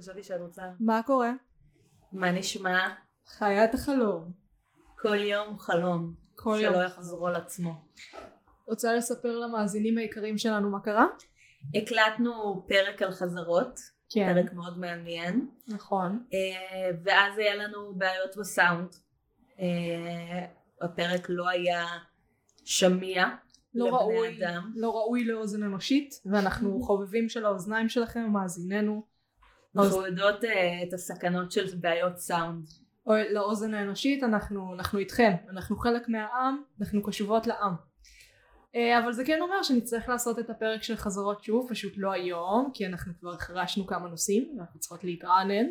חשבתי שאת רוצה... מה קורה? מה נשמע? חיית החלום. כל יום חלום. כל שלא יום. יחזור על עצמו. רוצה לספר למאזינים היקרים שלנו מה קרה? הקלטנו פרק על חזרות, כן. פרק מאוד מעניין, נכון. אה, ואז היה לנו בעיות בסאונד. אה, הפרק לא היה שמיע לא ראוי, אדם. לא ראוי לאוזן אנושית, ואנחנו חובבים של האוזניים שלכם, מאזיננו. יודעות אה, את הסכנות של בעיות סאונד. או לאוזן האנושית, אנחנו, אנחנו איתכם, אנחנו חלק מהעם, אנחנו קשובות לעם. אה, אבל זה כן אומר שנצטרך לעשות את הפרק של חזרות שוב, פשוט לא היום, כי אנחנו כבר חרשנו כמה נושאים, ואנחנו צריכות להתרענן,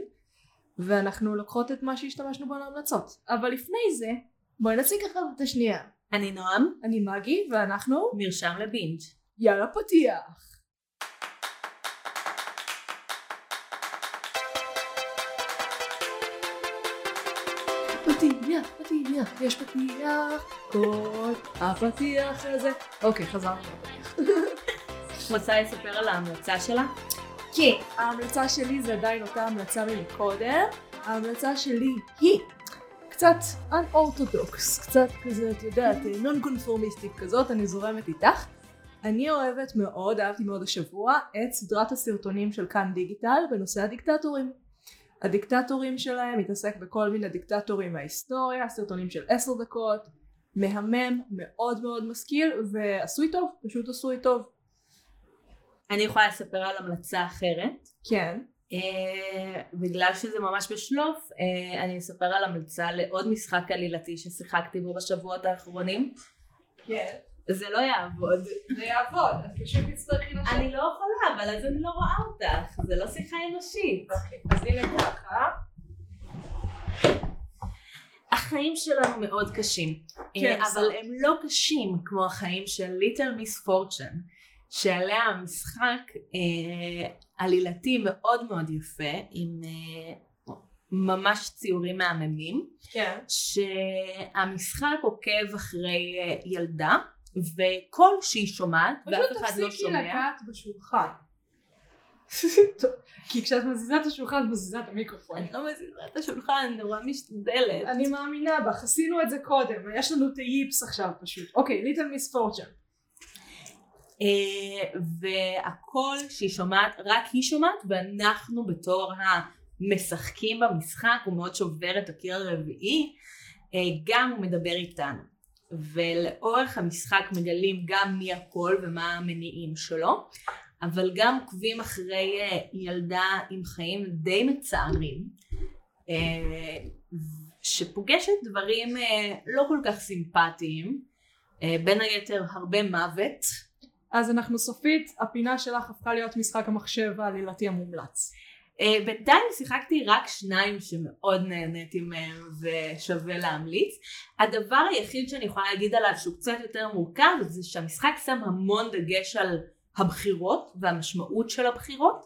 ואנחנו לוקחות את מה שהשתמשנו בו להמלצות. אבל לפני זה, בואי נציג אחת את השנייה. אני נועם, אני מגי, ואנחנו, מרשם לבינג'. יאללה פתיח. פתיח, פתיח, יש פתיח, כל הפתיח הזה. אוקיי, חזרנו לפתיח. רוצה לספר על ההמלצה שלה? כן, ההמלצה שלי זה עדיין אותה המלצה ממקודם. ההמלצה שלי היא קצת unorthodox, קצת כזה, את יודעת, נון קונפורמיסטית כזאת, אני זורמת איתך. אני אוהבת מאוד, אהבתי מאוד השבוע, את סדרת הסרטונים של כאן דיגיטל בנושא הדיקטטורים. הדיקטטורים שלהם מתעסק בכל מיני דיקטטורים מההיסטוריה, סרטונים של עשר דקות, מהמם, מאוד מאוד משכיל, ועשוי טוב, פשוט עשוי טוב. אני יכולה לספר על המלצה אחרת. כן. אה, בגלל שזה ממש בשלוף, אה, אני אספר על המלצה לעוד משחק עלילתי ששיחקתי בו בשבועות האחרונים. כן. זה לא יעבוד. זה יעבוד, את פשוט תצטרכי לשבת. אני לא יכולה, אבל אז אני לא רואה אותך. זה לא שיחה אנושית. אוקיי, אז הנה ככה. החיים שלנו מאוד קשים. כן, אה, אבל. הם לא קשים כמו החיים של ליטל מיס פורצ'ן. שעליה המשחק אה, עלילתי מאוד מאוד יפה עם אה, ממש ציורים מהממים כן. שהמשחק עוקב אחרי ילדה וכל שהיא שומעת ואף פשוט אחד לא תפסיקי שומע לגעת בשולחן. כי כשאת מזיזה את השולחן את מזיזה את המיקרופון. אני לא מזיזה את השולחן, אני נורא משתדלת. אני מאמינה בך, עשינו את זה קודם, יש לנו את היפס עכשיו פשוט. אוקיי, ליטל מיס פורצ'ן. אה, והכל שהיא שומעת, רק היא שומעת ואנחנו בתור המשחקים במשחק, הוא מאוד שובר את הקיר הרביעי, אה, גם הוא מדבר איתנו. ולאורך המשחק מגלים גם מי הכל ומה המניעים שלו, אבל גם עוקבים אחרי אה, ילדה עם חיים די מצערים, אה, שפוגשת דברים אה, לא כל כך סימפטיים, בין היתר הרבה מוות, אז אנחנו סופית, הפינה שלך הפכה להיות משחק המחשב העלילתי המומלץ. Uh, בינתיים שיחקתי רק שניים שמאוד נהניתי מהם ושווה להמליץ. הדבר היחיד שאני יכולה להגיד עליו שהוא קצת יותר מורכב זה שהמשחק שם המון דגש על הבחירות והמשמעות של הבחירות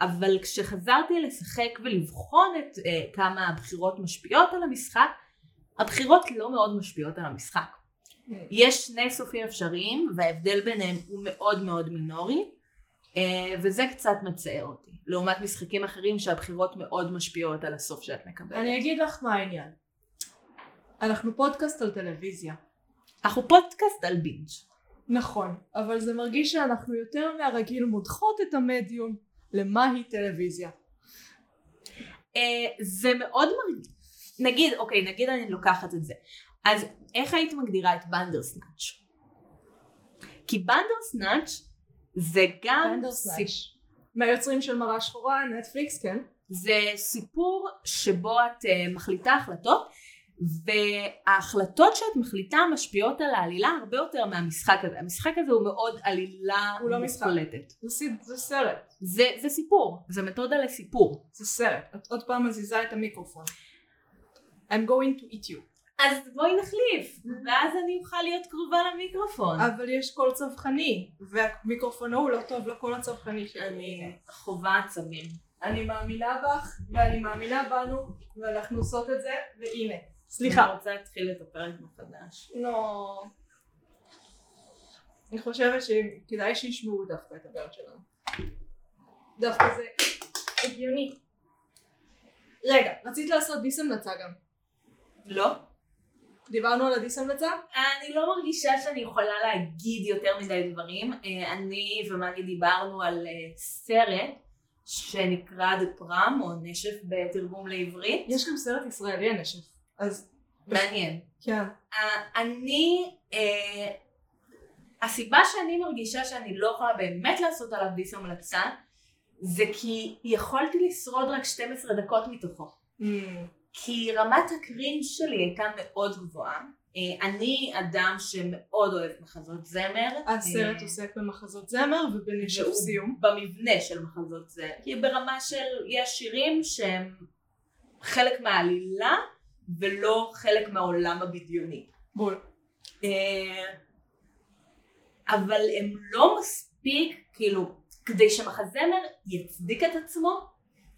אבל כשחזרתי לשחק ולבחון את uh, כמה הבחירות משפיעות על המשחק הבחירות לא מאוד משפיעות על המשחק. יש שני סופים אפשריים וההבדל ביניהם הוא מאוד מאוד מינורי אה, וזה קצת מצער אותי לעומת משחקים אחרים שהבחירות מאוד משפיעות על הסוף שאת מקבלת. אני אגיד לך מה העניין. אנחנו פודקאסט על טלוויזיה. אנחנו פודקאסט על בינג'. נכון, אבל זה מרגיש שאנחנו יותר מהרגיל מודחות את המדיום למהי טלוויזיה. אה, זה מאוד מרגיש, נגיד, אוקיי, נגיד אני לוקחת את זה. אז איך היית מגדירה את בנדרסנאץ'? כי בנדרסנאץ' זה גם בנדרסנאץ'. מהיוצרים של מראה שחורה, נטפליקס, כן? זה סיפור שבו את uh, מחליטה החלטות וההחלטות שאת מחליטה משפיעות על העלילה הרבה יותר מהמשחק הזה. המשחק הזה הוא מאוד עלילה הוא לא משחק. מוחלטת. זה, זה סרט. זה, זה סיפור, זה מתודה לסיפור. זה סרט. את עוד פעם מזיזה את המיקרופון. I'm going to eat you. אז בואי נחליף, ואז אני אוכל להיות קרובה למיקרופון. אבל יש קול צווחני, והמיקרופון ההוא לא טוב לקול הצווחני שלי. אני חווה עצבים. אני מאמינה בך, ואני מאמינה בנו, ואנחנו עושות את זה, והנה. סליחה. אני רוצה להתחיל את הפרק מחדש. לא. אני חושבת שכדאי שישמעו דווקא את הבעיות שלנו. דווקא זה הגיוני. רגע, רצית לעשות דיס המלצה גם. לא. דיברנו על הדיס המלצה? אני לא מרגישה שאני יכולה להגיד יותר מדי דברים. אה, אני ומגי דיברנו על אה, סרט שנקרא The Pram או נשף בתרגום לעברית. יש גם סרט ישראלי הנשף. אז מעניין. כן. אה, אני, הסיבה שאני מרגישה שאני לא יכולה באמת לעשות עליו דיס המלצה זה כי יכולתי לשרוד רק 12 דקות מתוכו. Mm. כי רמת הקרינג' שלי הייתה מאוד גבוהה. אה, אני אדם שמאוד אוהב מחזות זמר. הסרט אה, עוסק במחזות זמר ובנשף סיום. במבנה של מחזות זמר. כי ברמה של יש שירים שהם חלק מהעלילה ולא חלק מהעולם הבדיוני. בול. אה, אבל הם לא מספיק, כאילו, כדי שמחזמר יצדיק את עצמו,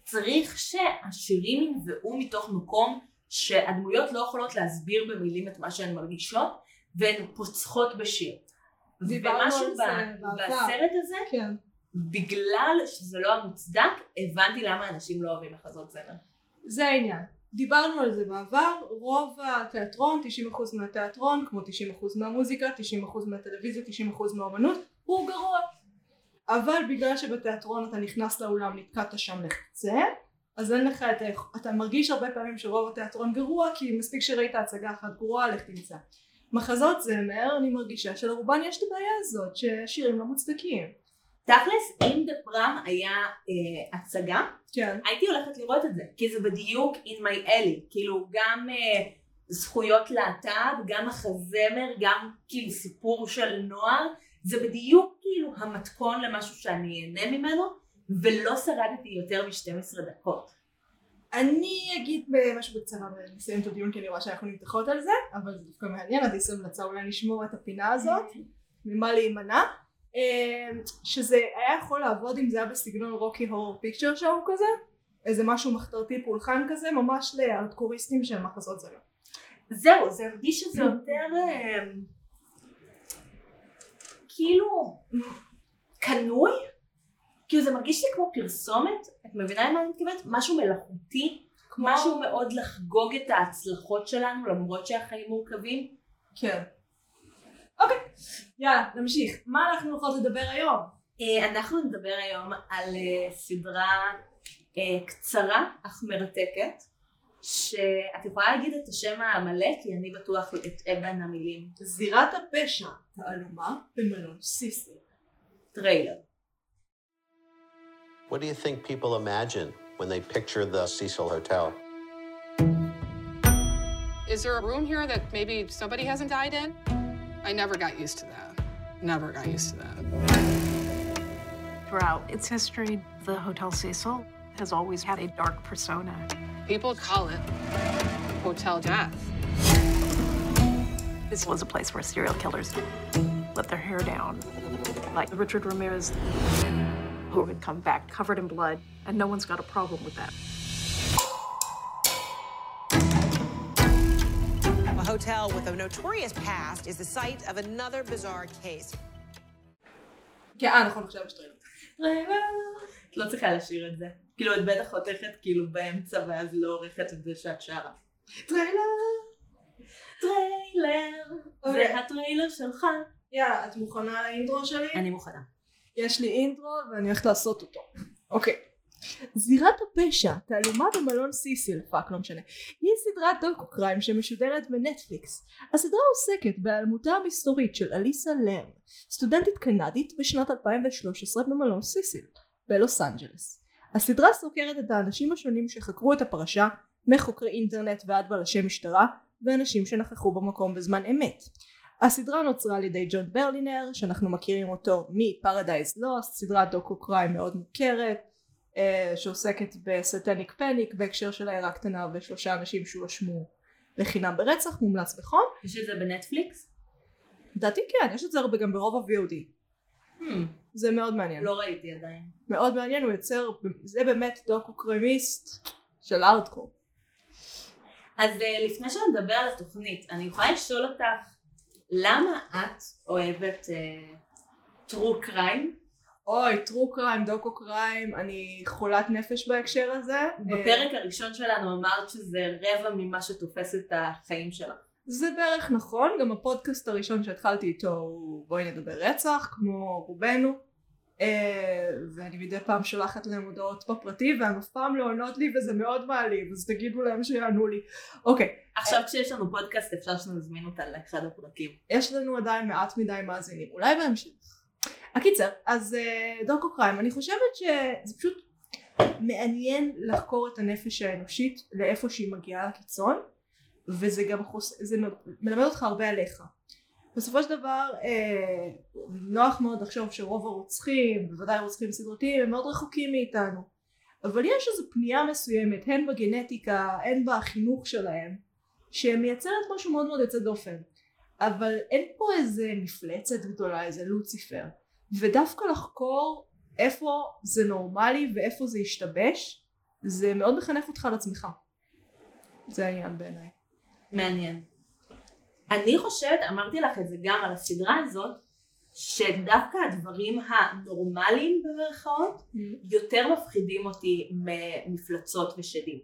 צריך שהשירים ינבעו מתוך מקום שהדמויות לא יכולות להסביר במילים את מה שהן מרגישות, והן פוצחות בשיר. ומשהו ב-. בסרט הזה, כן. בגלל שזה לא המוצדק, הבנתי למה אנשים לא אוהבים מחזות זמר. זה העניין. דיברנו על זה בעבר, רוב התיאטרון, 90% מהתיאטרון, כמו 90% מהמוזיקה, 90% מהטלוויזיה, 90% מהאומנות, הוא גרוע. אבל בגלל שבתיאטרון אתה נכנס לאולם, נתקעת שם לחצה, אז אין לך את ה... אתה מרגיש הרבה פעמים שרוב התיאטרון גרוע, כי מספיק שראית הצגה אחת גרועה, לך תמצא. מחזות זמר, אני מרגישה שלרובן יש את הבעיה הזאת, שהשירים לא מוצדקים. תכלס, אם דה פרם היה אה, הצגה, כן. הייתי הולכת לראות את זה, כי זה בדיוק in my alley, כאילו גם אה, זכויות להט"ב, גם מחזמר, גם כאילו סיפור של נוער, זה בדיוק כאילו המתכון למשהו שאני אהנה ממנו, ולא שרדתי יותר מ-12 דקות. אני אגיד משהו בקצרה ונסיים את הדיון כי אני רואה שאנחנו נמתחות על זה אבל זה דווקא מעניין עדיס המלצה אולי נשמור את הפינה הזאת ממה להימנע אה, שזה היה יכול לעבוד אם זה היה בסגנון רוקי הורר פיקצ'ר שואו כזה איזה משהו מחתרתי פולחן כזה ממש לארדקוריסטים של מחזות זמר זהו, זה הרגיש שזה יותר אה, כאילו קנוי, כאילו זה מרגיש לי כמו פרסומת, את מבינה למה אני מתכוונת? משהו מלאכותי, משהו מאוד לחגוג את ההצלחות שלנו למרות שהחיים מורכבים. כן. אוקיי יאללה נמשיך. מה אנחנו הולכות לדבר היום? אה, אנחנו נדבר היום על אה, סדרה אה, קצרה אך מרתקת, שאת יכולה להגיד את השם המלא כי אני בטוח את אבן המילים. זירת הפשע תעלומה במלון סיסי טריילר. What do you think people imagine when they picture the Cecil Hotel? Is there a room here that maybe somebody hasn't died in? I never got used to that. Never got used to that. Throughout its history, the Hotel Cecil has always had a dark persona. People call it Hotel Death. This was a place where serial killers let their hair down, like Richard Ramirez, who would come back covered in blood, and no one's got a problem with that. A hotel with a notorious past is the site of another bizarre case. כן אה נכון עכשיו יש טריילר טריילר. את לא צריכה לשיר את זה. כאילו את בטח חותכת כאילו באמצע ואז לא עורכת את זה שאת שרה. טריילר טריילר. אוקיי. זה הטריילר שלך. יאללה את מוכנה ל intro שלי? אני מוכנה. יש לי intro ואני הולכת לעשות אותו. אוקיי. זירת הפשע, תעלומה במלון ססיל, fuck לא משנה, היא סדרת דוקו קריים שמשודרת בנטפליקס. הסדרה עוסקת בהיעלמותה המסתורית של אליסה לרן, סטודנטית קנדית בשנת 2013 במלון סיסיל, בלוס אנג'לס. הסדרה סוקרת את האנשים השונים שחקרו את הפרשה, מחוקרי אינטרנט ועד בלשי משטרה, ואנשים שנכחו במקום בזמן אמת. הסדרה נוצרה על ידי ג'ון ברלינר שאנחנו מכירים אותו מפרדייז לוסט סדרת דוקו קריים מאוד מוכרת אה, שעוסקת ב satanic panic בהקשר של עיירה קטנה ושלושה אנשים שהואשמו לחינם ברצח מומלץ בחום יש את זה בנטפליקס? לדעתי כן יש את זה הרבה גם ברוב ה-VOD Hmm, זה מאוד מעניין לא ראיתי עדיין. מאוד מעניין הוא יוצר זה באמת דוקו קרמיסט של ארדקור אז אה, לפני שנדבר על התוכנית, אני יכולה לשאול אותך למה את אוהבת טרו קריים אוי, טרו קריים, דוקו קריים, אני חולת נפש בהקשר הזה. בפרק הראשון שלנו אמרת שזה רבע ממה שתופס את החיים שלך. זה בערך נכון, גם הפודקאסט הראשון שהתחלתי איתו הוא בואי נדבר רצח, כמו רובנו. אה, ואני מדי פעם שולחת להם הודעות בפרטי והם אף פעם לא עונות לי וזה מאוד מעליב אז תגידו להם שיענו לי. אוקיי, עכשיו כשיש לנו פודקאסט אפשר שנזמין אותה לאחד הפרקים. יש לנו עדיין מעט מדי מאזינים, אולי בהמשך. הקיצר, אז אה, דוקו קריים, אני חושבת שזה פשוט מעניין לחקור את הנפש האנושית לאיפה שהיא מגיעה לקיצון וזה גם חוס... זה מלמד אותך הרבה עליך. בסופו של דבר אה, נוח מאוד לחשוב שרוב הרוצחים, בוודאי רוצחים סדרתיים, הם מאוד רחוקים מאיתנו. אבל יש איזו פנייה מסוימת, הן בגנטיקה, הן בחינוך שלהם, שמייצרת משהו מאוד מאוד יוצא דופן. אבל אין פה איזה מפלצת גדולה, איזה לוציפר. ודווקא לחקור איפה זה נורמלי ואיפה זה השתבש, זה מאוד מחנך אותך לעצמך. זה העניין בעיניי. מעניין. אני חושבת, אמרתי לך את זה גם על הסדרה הזאת, שדווקא הדברים הנורמליים במרכאות יותר מפחידים אותי ממפלצות ושדים.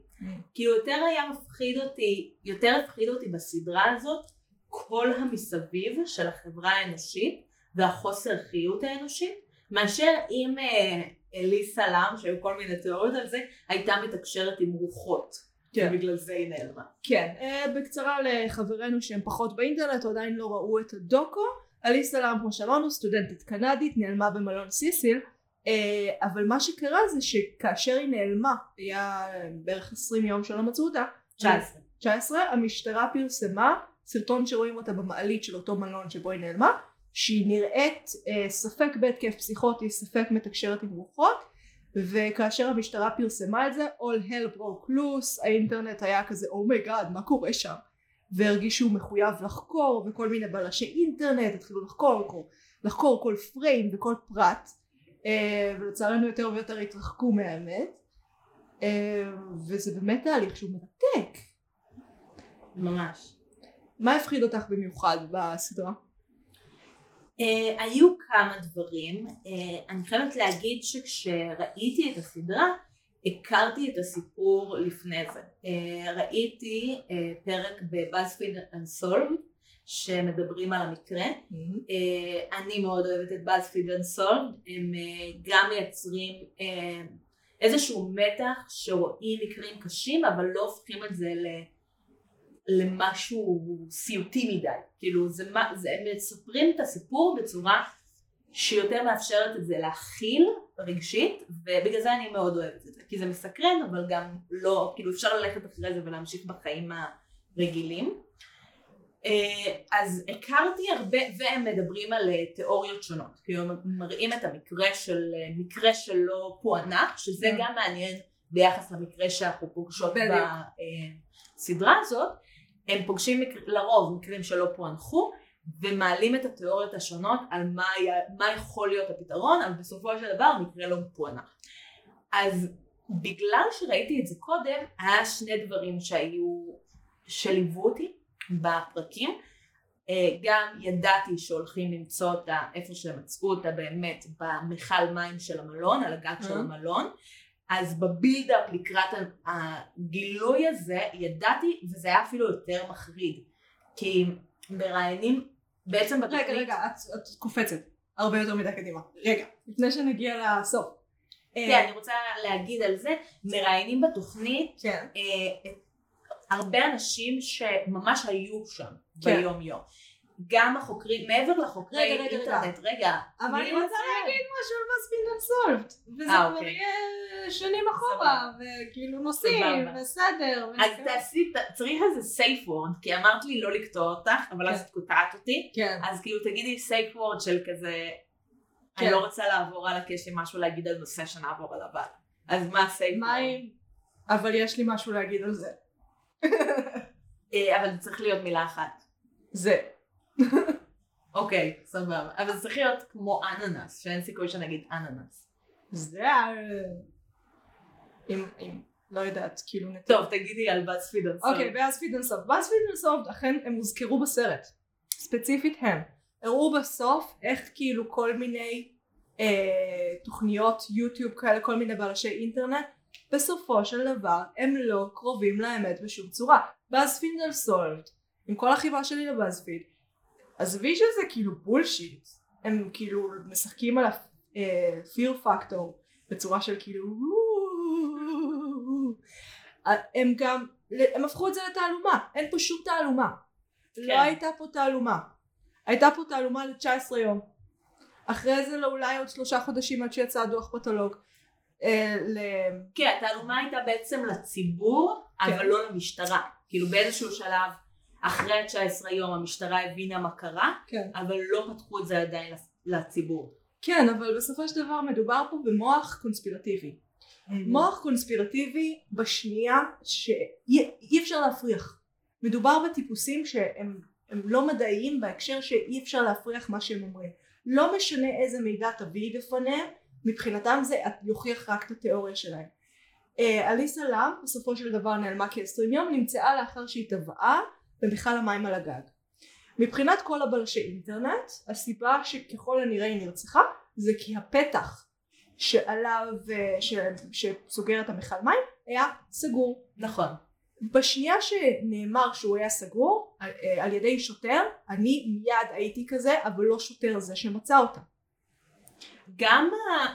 כאילו יותר היה מפחיד אותי, יותר הפחיד אותי בסדרה הזאת כל המסביב של החברה האנושית והחוסר חיות האנושית, מאשר אם אה, אליסה לאם, שהיו כל מיני תיאוריות על זה, הייתה מתקשרת עם רוחות. כן. ובגלל זה היא נעלמה. כן, אה, בקצרה לחברינו שהם פחות באינטרנט או עדיין לא ראו את הדוקו, אליסה לאם כמו שאמרנו סטודנטית קנדית נעלמה במלון סיסיל אה, אבל מה שקרה זה שכאשר היא נעלמה היה בערך 20 יום שלא מצאו אותה 19. 19 המשטרה פרסמה סרטון שרואים אותה במעלית של אותו מלון שבו היא נעלמה שהיא נראית אה, ספק בהתקף פסיכוטי ספק מתקשרת עם רוחות וכאשר המשטרה פרסמה את זה all hell broke loose האינטרנט היה כזה oh my god מה קורה שם והרגישו מחויב לחקור וכל מיני בלשי אינטרנט התחילו לחקור לחקור, לחקור כל פריים וכל פרט אה, ולצערנו יותר ויותר התרחקו מהאמת אה, וזה באמת תהליך שהוא מרתק ממש. מה הפחיד אותך במיוחד בסדרה? Uh, היו כמה דברים, uh, אני חייבת להגיד שכשראיתי את הסדרה הכרתי את הסיפור לפני זה, uh, ראיתי uh, פרק בבאזפיד אנסולד שמדברים על המקרה, uh, אני מאוד אוהבת את באזפיד אנסולד, הם uh, גם מייצרים uh, איזשהו מתח שרואים מקרים קשים אבל לא הופכים את זה ל... למשהו סיוטי מדי, כאילו זה מה, זה, הם מספרים את הסיפור בצורה שיותר מאפשרת את זה להכיל רגשית ובגלל זה אני מאוד אוהבת את זה, כי זה מסקרן אבל גם לא, כאילו אפשר ללכת אחרי זה ולהמשיך בחיים הרגילים. אה, אז הכרתי הרבה, והם מדברים על אה, תיאוריות שונות, כאילו הם מראים את המקרה של, אה, מקרה שלא פוענח, שזה גם מעניין ביחס למקרה שאנחנו פוגשות בסדרה הזאת, הם פוגשים. לרוב מקרים שלא פוענחו ומעלים את התיאוריות השונות על מה, היה, מה יכול להיות הפתרון אבל בסופו של דבר מקרה לא פוענח. אז בגלל שראיתי את זה קודם היה שני דברים שהיו שליוו אותי בפרקים אה, גם ידעתי שהולכים למצוא אותה איפה שהם מצאו אותה באמת במכל מים של המלון על הגג של המלון אז בבילדאפ לקראת הגילוי הזה ידעתי וזה היה אפילו יותר מחריד כי מראיינים בעצם בתוכנית רגע רגע את, את קופצת הרבה יותר מדי קדימה רגע לפני שנגיע לסוף כן אני רוצה להגיד על זה מראיינים בתוכנית כן. אה, הרבה אנשים שממש היו שם כן. ביום יום גם החוקרים מעבר לחוקרי רגע, רגע, רגע. אינטרנט רגע אבל אני רוצה. להגיד משהו על בספין אנסולט וזה אה, כבר אוקיי. יהיה שנים אחורה וכאילו נושאים סבבה. וסדר אז. תעשי, צריך איזה סייף וורד, כי אמרת לי לא לקטוע אותך, אבל אז כן. את קוטעת אותי, כן אז כאילו תגידי סייף וורד של כזה, כן. אני לא רוצה לעבור הלאה כי יש לי משהו להגיד על נושא שנעבור עליו הלאה. אז מה הסייף מה וורד? אבל יש לי משהו להגיד על זה אה, אבל צריך להיות מילה אחת. זה אוקיי, סבבה. אבל זה צריך להיות כמו אננס, שאין סיכוי שנגיד אננס. זה ה... אם, אם, לא יודעת, כאילו נתן. טוב, תגידי על בספיד אנסון. אוקיי, ואז פיד אנסוף. ואז פיד אנסוף, אכן הם הוזכרו בסרט. ספציפית הם. הראו בסוף איך כאילו כל מיני אה, תוכניות יוטיוב כאלה, כל מיני בלשי אינטרנט, בסופו של דבר הם לא קרובים לאמת בשום צורה. באזפיד סולד, עם כל החיבה שלי לבאזפיד, עזבי שזה כאילו בולשיט, הם כאילו משחקים על ה-fear factor בצורה של כאילו הם גם, הם הפכו את זה לתעלומה, אין פה שום תעלומה. לא הייתה פה תעלומה. הייתה פה תעלומה ל-19 יום. אחרי זה אולי עוד שלושה חודשים עד שיצא דוח פתולוג. אה, ל- כן, התעלומה הייתה בעצם לציבור, כן. אבל לא למשטרה. כאילו באיזשהו שלב, אחרי ה-19 יום המשטרה הבינה מה קרה, כן. אבל לא פתחו את זה עדיין לציבור. כן, אבל בסופו של דבר מדובר פה במוח קונספירטיבי. מוח קונספירטיבי בשנייה שאי אפשר להפריך. מדובר בטיפוסים שהם הם לא מדעיים בהקשר שאי אפשר להפריח מה שהם אומרים. לא משנה איזה מידע תביאי בפניהם, מבחינתם זה יוכיח רק את התיאוריה שלהם. אה, אליסה לאם בסופו של דבר נעלמה כ-20 יום, נמצאה לאחר שהיא טבעה במכל המים על הגג. מבחינת כל הבלשי אינטרנט, הסיבה שככל הנראה היא נרצחה זה כי הפתח שעליו, אה, ש, שסוגר את המכל מים, היה סגור. נכון. בשנייה שנאמר שהוא היה סגור על, אה, על ידי שוטר, אני מיד הייתי כזה, אבל לא שוטר זה שמצא אותה. גם, ה...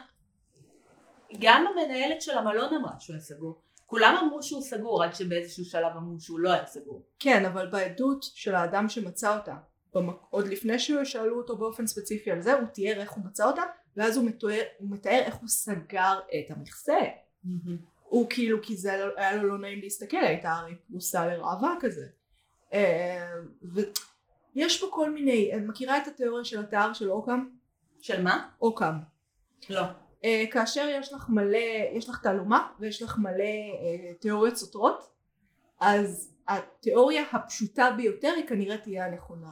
גם המנהלת של המלון אמרה שהוא היה סגור. כולם אמרו שהוא סגור, עד שבאיזשהו שלב אמרו שהוא לא היה סגור. כן, אבל בעדות של האדם שמצא אותה, במק... עוד לפני ששאלו אותו באופן ספציפי על זה, הוא תיאר איך הוא מצא אותה, ואז הוא מתואר, הוא מתאר איך הוא סגר את המכסה. הוא כאילו, כי זה לא- היה לו לא נעים להסתכל, הייתה הרי פרוסה לראווה כזה. אה, ויש פה כל מיני, את מכירה את התיאוריה של התיאר של אוקאם? של מה? אוקאם. לא. אה, כאשר יש לך מלא, יש לך תעלומה ויש לך מלא אה, תיאוריות סותרות, אז התיאוריה הפשוטה ביותר היא כנראה תהיה הנכונה.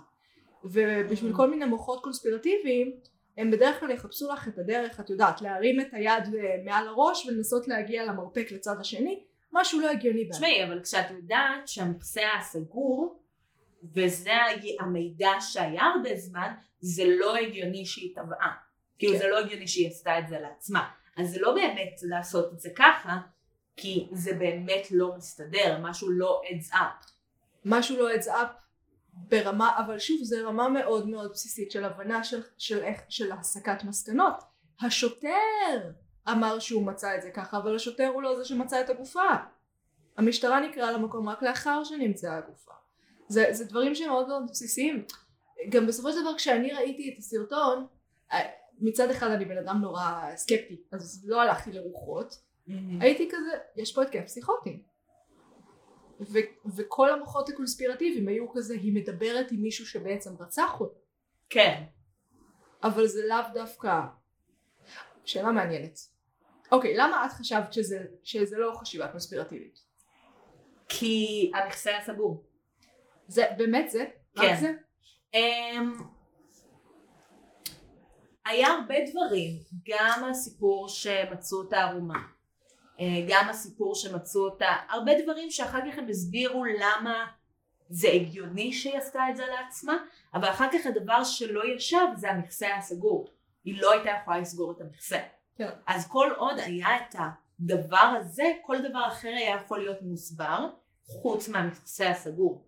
ובשביל כל מיני מוחות קונספירטיביים, הם בדרך כלל יחפשו לך את הדרך, את יודעת, להרים את היד אה, מעל הראש ולנסות להגיע למרפק לצד השני, משהו לא הגיוני בעיה. תשמעי, אבל כשאת יודעת שהמכסה היה סגור, וזה המידע שהיה הרבה זמן, זה לא הגיוני שהיא טבעה. כאילו כן. זה לא הגיוני שהיא עשתה את זה לעצמה. אז זה לא באמת לעשות את זה ככה, כי זה באמת לא מסתדר, משהו לא adds up. משהו לא adds up ברמה, אבל שוב זה רמה מאוד מאוד בסיסית של הבנה של, של, איך, של הסקת מסקנות. השוטר אמר שהוא מצא את זה ככה, אבל השוטר הוא לא זה שמצא את הגופה. המשטרה נקראה למקום רק לאחר שנמצאה הגופה. זה, זה דברים שהם מאוד מאוד בסיסיים. גם בסופו של דבר כשאני ראיתי את הסרטון, אה, מצד אחד אני בן אדם נורא סקפטי, אז לא הלכתי לרוחות, הייתי כזה, יש פה התקף פסיכוטי. ו- וכל המוחות הקונספירטיביים היו כזה, היא מדברת עם מישהו שבעצם רצח אותה. כן. אבל זה לאו דווקא... שאלה מעניינת. אוקיי, למה את חשבת שזה, שזה לא חשיבה קונספירטיבית? כי המכסה היה סגור. זה באמת זה? רק כן. זה? אמ, היה הרבה דברים, גם הסיפור שמצאו אותה ערומה, אה, גם הסיפור שמצאו אותה, הרבה דברים שאחר כך הם הסבירו למה זה הגיוני שהיא עשתה את זה לעצמה, אבל אחר כך הדבר שלא ישב זה המכסה היה סגור. היא לא הייתה יכולה לסגור את המכסה. כן. אז כל עוד היה את הדבר הזה, כל דבר אחר היה יכול להיות מוסבר, חוץ מהמכסה הסגור.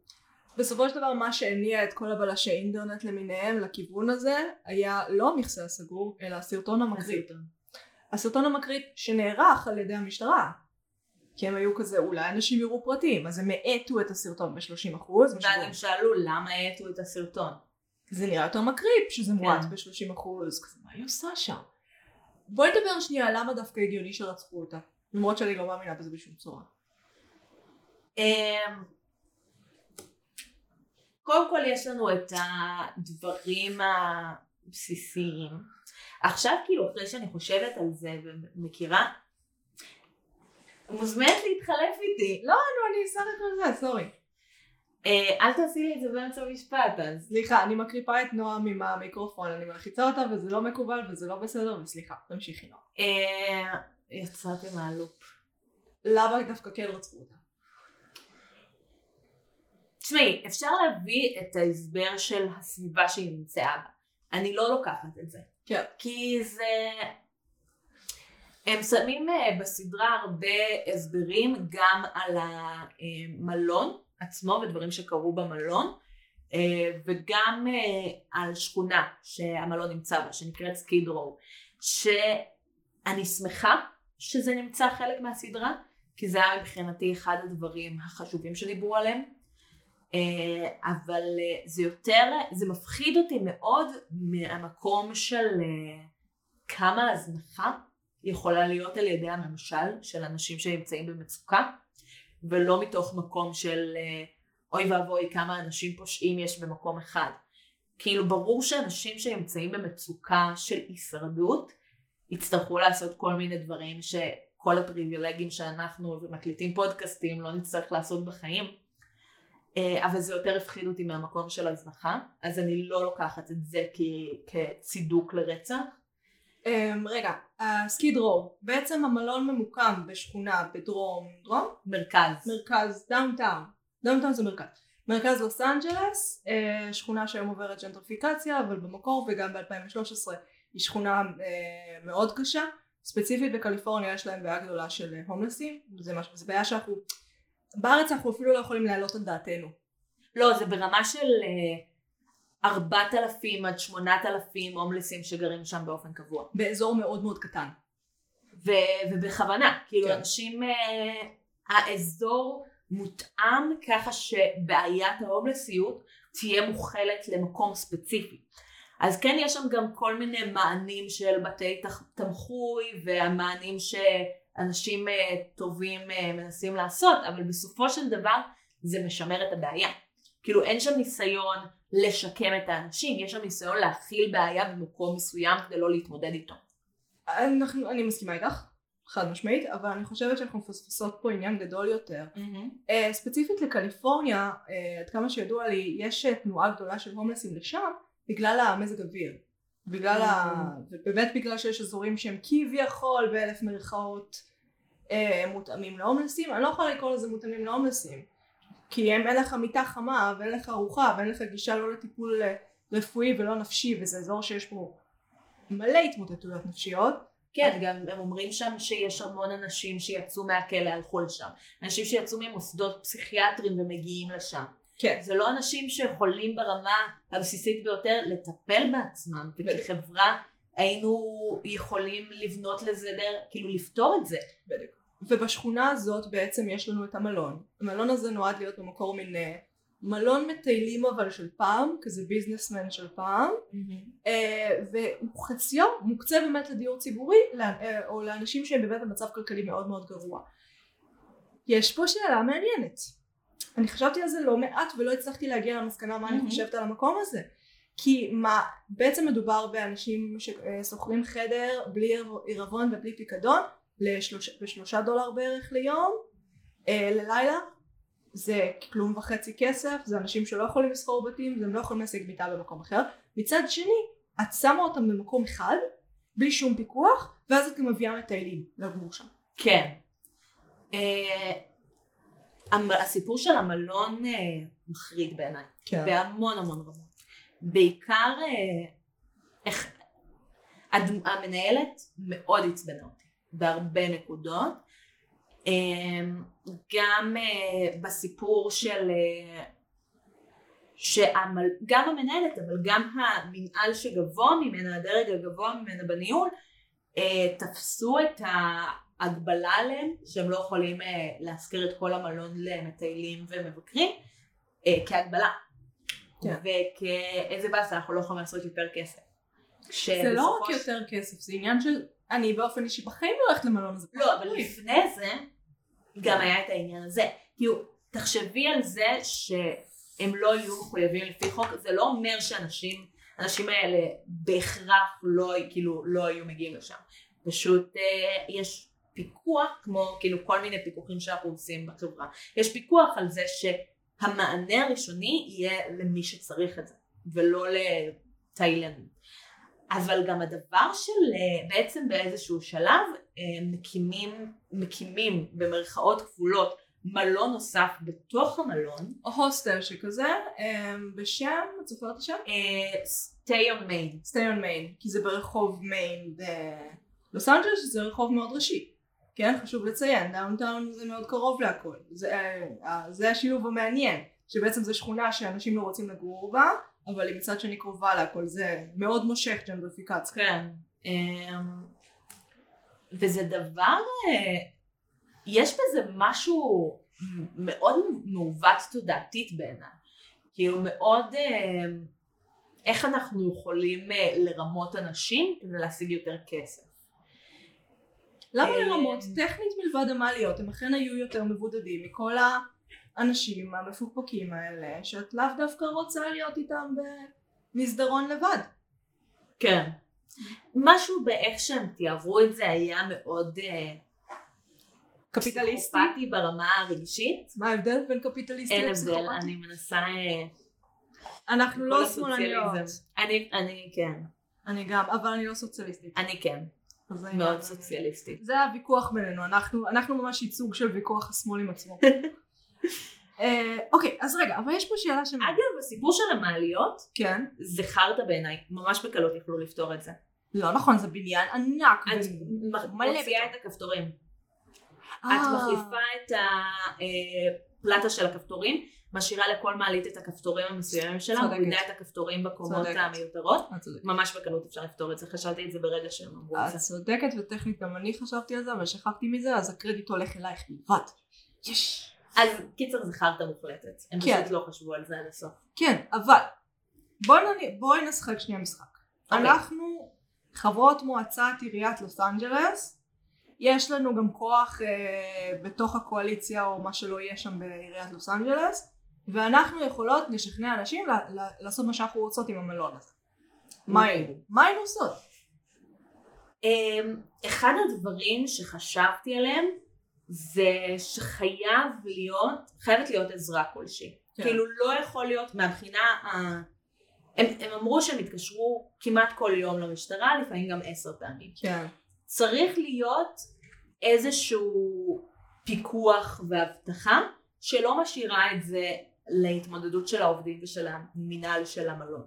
בסופו של דבר מה שהניע את כל הבלשי אינטרנט למיניהם לכיוון הזה היה לא המכסה הסגור אלא הסרטון המקריט. הסרטון המקריט שנערך על ידי המשטרה. כי הם היו כזה אולי אנשים יראו פרטים אז הם האטו את הסרטון ב-30 אחוז. ואז הם שאלו למה האטו את הסרטון. זה נראה יותר מקריפ שזה מועט כן. ב-30 אחוז. כזה מה היא עושה שם? בואי נדבר שנייה למה דווקא הגיוני שרצחו אותה. למרות שאני לא מאמינה בזה בשום צורה. קודם כל יש לנו את הדברים הבסיסיים. עכשיו כאילו אחרי שאני חושבת על זה ומכירה, מוזמנת להתחלף איתי. לא, נו אני סך הכל זה, סורי. אה, אל תעשי לי את זה באמצע המשפט אז. סליחה, אני מקריפה את נועם עם המיקרופון, אני מלחיצה אותה וזה לא מקובל וזה לא בסדר, וסליחה, תמשיכי נועם. אה, יצאתי מהלופ. למה דווקא כן רצחו אותה? תשמעי, אפשר להביא את ההסבר של הסביבה שהיא נמצאה בה. אני לא לוקחת את זה. כן. כי זה... הם שמים אה, בסדרה הרבה הסברים גם על המלון עצמו ודברים שקרו במלון אה, וגם אה, על שכונה שהמלון נמצא בה שנקראת סקיד רו שאני שמחה שזה נמצא חלק מהסדרה כי זה היה מבחינתי אחד הדברים החשובים שדיברו עליהם אבל זה יותר, זה מפחיד אותי מאוד מהמקום של כמה הזנחה יכולה להיות על ידי הממשל של אנשים שנמצאים במצוקה ולא מתוך מקום של אוי ואבוי כמה אנשים פושעים יש במקום אחד. כאילו ברור שאנשים שנמצאים במצוקה של הישרדות יצטרכו לעשות כל מיני דברים שכל הפריבילגים שאנחנו מקליטים פודקאסטים לא נצטרך לעשות בחיים אה, אבל זה יותר הפחיד אותי מהמקום של הזנחה אז אני לא לוקחת את זה כצידוק לרצח. Um, רגע, ה Skid Row, בעצם המלון ממוקם בשכונה בדרום, דרום? מרכז. מרכז, downtown. Downtown זה מרכז. מרכז לוס אנג'לס, אה, שכונה שהיום עוברת ג'נטריפיקציה, אבל במקור וגם ב-2013 היא שכונה אה, מאוד קשה. ספציפית בקליפורניה יש להם בעיה גדולה של אה, הומלסים, זה, מש... זה בעיה שאנחנו, בארץ אנחנו אפילו לא יכולים להעלות על דעתנו. לא, זה ברמה של ארבעת אלפים עד שמונת אלפים הומלסים שגרים שם באופן קבוע. באזור מאוד מאוד קטן. ו- ובכוונה, כאילו כן. אנשים, האזור מותאם ככה שבעיית ההומלסיות תהיה מוכלת למקום ספציפי. אז כן יש שם גם כל מיני מענים של בתי תמחוי והמענים שאנשים אה, טובים אה, מנסים לעשות, אבל בסופו של דבר זה משמר את הבעיה. כאילו אין שם ניסיון לשקם את האנשים, יש שם ניסיון להכיל בעיה במקום מסוים כדי לא להתמודד איתו. אנחנו, אני מסכימה איתך. חד משמעית, אבל אני חושבת שאנחנו מפספסות פה עניין גדול יותר. Mm-hmm. Uh, ספציפית לקליפורניה, uh, עד כמה שידוע לי, יש תנועה גדולה של הומלסים לשם, בגלל המזג אוויר. בגלל mm-hmm. ה... ובאמת בגלל שיש אזורים שהם כביכול באלף מרכאות uh, מותאמים להומלסים, אני לא יכולה לקרוא לזה מותאמים להומלסים. כי הם אין לך מיטה חמה ואין לך ארוחה ואין לך גישה לא לטיפול רפואי ולא נפשי וזה אזור שיש פה מלא התמוטטויות נפשיות כן, גם הם אומרים שם שיש המון אנשים שיצאו מהכלא הלכו לשם. אנשים שיצאו ממוסדות פסיכיאטריים ומגיעים לשם. כן. זה לא אנשים שיכולים ברמה הבסיסית ביותר לטפל בעצמם, וכחברה היינו יכולים לבנות לזה דרך, כאילו לפתור את זה. בדיוק. ובשכונה הזאת בעצם יש לנו את המלון. המלון הזה נועד להיות במקור מין אה, מלון מטיילים אבל של פעם, כזה ביזנסמן של פעם, mm-hmm. והוא חציו מוקצה באמת לדיור ציבורי אה, או לאנשים שהם באמת במצב כלכלי מאוד מאוד גרוע. יש פה שאלה מעניינת. אני חשבתי על זה לא מעט ולא הצלחתי להגיע למסקנה מה mm-hmm. אני חושבת על המקום הזה. כי מה, בעצם מדובר באנשים ששוכרים חדר בלי עירבון ובלי פיקדון לשלוש, בשלושה דולר בערך ליום, אה, ללילה, זה כלום וחצי כסף, זה אנשים שלא יכולים לשכור בתים, הם לא יכולים להשיג מיטה במקום אחר. מצד שני, את שמה אותם במקום אחד, בלי שום פיקוח, ואז את גם מביאה מטיילים לגור שם. כן. הסיפור של המלון uh, מחריד בעיניי. כן. בהמון המון רמות. בעיקר uh, איך... המנהלת מאוד עצבנה אותי בהרבה נקודות. אמ, גם אה, בסיפור של אה, שהמל... גם המנהלת אבל גם המנהל שגבוה ממנה, הדרג הגבוה ממנה בניהול, אה, תפסו את ההגבלה עליהם שהם לא יכולים להשכיר את כל המלון למטיילים ומבקרים כהגבלה. כן. וכאיזה באסה אנחנו לא יכולים לעשות יותר כסף. זה לא רק יותר כסף, זה עניין של אני באופן אישי בחיים לא הולכת למלון הזה. לא, אבל לפני זה גם היה את העניין הזה. כאילו, תחשבי על זה שהם לא יהיו מחויבים לפי חוק, זה לא אומר שאנשים, האנשים האלה בהכרח לא, כאילו, לא היו מגיעים לשם. פשוט אה, יש פיקוח, כמו כאילו כל מיני פיקוחים שאנחנו עושים בחברה. יש פיקוח על זה שהמענה הראשוני יהיה למי שצריך את זה, ולא לתאילנדים. אבל גם הדבר של אה, בעצם באיזשהו שלב אה, מקימים, מקימים במרכאות כפולות מלון נוסף בתוך המלון, או הוסטל שכזה, אמ, בשם, את זוכרת השם? אה, stay on main. stay on main, כי זה ברחוב מיין בלוס אנג'לס, שזה רחוב מאוד ראשי. כן, חשוב לציין, downtown זה מאוד קרוב להכל. זה, אה, זה השילוב המעניין, שבעצם זו שכונה שאנשים לא רוצים לגור בה, אבל היא מצד שני קרובה להכל, זה מאוד מושך ג'נדריפיקציה. כן. אמ, וזה דבר, אה, יש בזה משהו מאוד מעוות תודעתית בעיניי. כאילו מאוד, אה, איך אנחנו יכולים לרמות אנשים כדי להשיג יותר כסף. למה אה, לרמות? טכנית מלבד המעליות, הם אכן היו יותר מבודדים מכל האנשים המפוקפקים האלה, שאת לאו דווקא רוצה להיות איתם במסדרון לבד. כן. משהו באיך שהם תיארו את זה היה מאוד אה, קפיטליסטי? ברמה הרגשית. מה ההבדל בין קפיטליסטי אין הבדל? אני מנסה... אה, אנחנו לא. שמאלניות. אני, אני כן, אני גם, אבל אני לא סוציאליסטית. אני כן, מאוד העניין. סוציאליסטית. זה הוויכוח בינינו, אנחנו, אנחנו ממש ייצוג של ויכוח השמאל עם עצמו. אה, אוקיי, אז רגע, אבל יש פה שאלה ש... אגב, הסיפור של המעליות כן. זה חרטא בעיניי, ממש בקלות יכלו לפתור את זה. לא נכון, זה בניין ענק. את מוציאה. את הכפתורים. אה, את מחליפה את הפלטה של הכפתורים, משאירה לכל מעלית את הכפתורים המסוימים שלה. מורידה את הכפתורים בקומות. המיותרות. את. ממש בקלות אפשר לפתור את זה, חשבתי את זה ברגע שהם אמרו את את זה. צודקת וטכנית גם אני חשבתי על זה אבל שכחתי מזה אז הקרדיט הולך אלייך בלבד. יש. אז קיצר זה חרטא מוחלטת, הם כן. פשוט לא חשבו על זה עד הסוף. כן אבל בואי נ... בואי נשחק שנייה משחק. אוקיי. אנחנו חברות מועצת עיריית לוס אנג'לס יש לנו גם כוח אה, בתוך הקואליציה או מה שלא יהיה שם בעיריית לוס אנג'לס ואנחנו יכולות לשכנע אנשים ל- ל- לעשות מה שאנחנו רוצות עם המלון הזה. מה היינו? מה היינו עושות? אמ, אחד הדברים שחשבתי עליהם זה שחייב להיות, חייבת להיות עזרה כלשהי. כן. כאילו לא יכול להיות מהבחינה ה... הם, הם אמרו שהם התקשרו כמעט כל יום למשטרה, לפעמים גם עשר פעמים. כן. צריך להיות איזשהו פיקוח ואבטחה שלא משאירה את זה להתמודדות של העובדים ושל המינהל של המלון.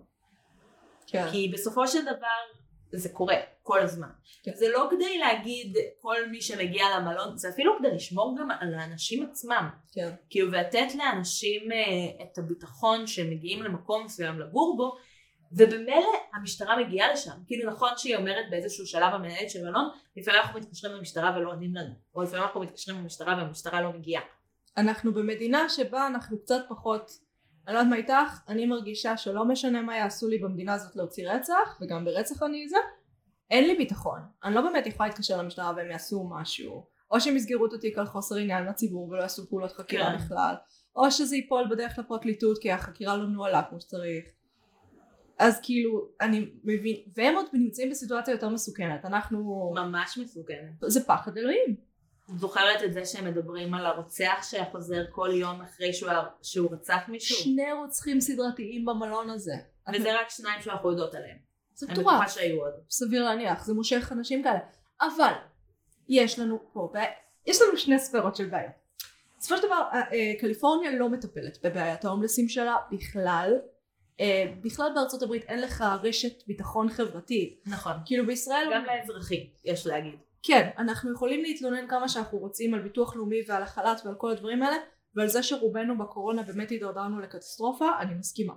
כן. כי בסופו של דבר זה קורה כל הזמן. כן. זה לא כדי להגיד כל מי שמגיע למלון, זה אפילו כדי לשמור גם על האנשים עצמם. כן. כאילו ולתת לאנשים אה, את הביטחון שהם מגיעים למקום מסוים לגור בו, ובמילא המשטרה מגיעה לשם. כאילו נכון שהיא אומרת באיזשהו שלב המנהלת של מלון, לפעמים אנחנו מתקשרים למשטרה ולא עונים לנו, או לפעמים אנחנו מתקשרים למשטרה והמשטרה לא מגיעה. אנחנו במדינה שבה אנחנו קצת פחות, אני לא יודעת מה איתך, אני מרגישה שלא משנה מה יעשו לי במדינה הזאת להוציא רצח, וגם ברצח אני זה, אין לי ביטחון. אני לא באמת יכולה להתקשר למשטרה והם יעשו משהו, או שהם יסגרו את התיק על חוסר עניין לציבור ולא יעשו פעולות חקירה כן. בכלל, או שזה ייפול בדרך לפרקליטות כי החקירה לא נוהלה כמו שצריך. אז כאילו, אני מבין, והם עוד נמצאים בסיטואציה יותר מסוכנת, אנחנו, ממש מסוכנת. זה פחד אלוהים. זוכרת את זה שהם מדברים על הרוצח שחוזר כל יום אחרי שהוא, שהוא רצח מישהו? שני רוצחים סדרתיים במלון הזה. וזה רק שניים שאנחנו יודעות עליהם. זה אני מטורף. בטוחה שהיו עוד. סביר להניח, זה מושך אנשים כאלה. אבל, יש לנו פה, בעיה- יש לנו שני ספרות של בעיות. בסופו של דבר, אה, אה, קליפורניה לא מטפלת בבעיית ההומלסים שלה בכלל. אה, בכלל בארצות הברית אין לך רשת ביטחון חברתית. נכון. כאילו בישראל, גם לאזרחים, יש להגיד. כן, אנחנו יכולים להתלונן כמה שאנחנו רוצים על ביטוח לאומי ועל החל"ת ועל כל הדברים האלה, ועל זה שרובנו בקורונה באמת הידרדרנו לקטסטרופה, אני מסכימה.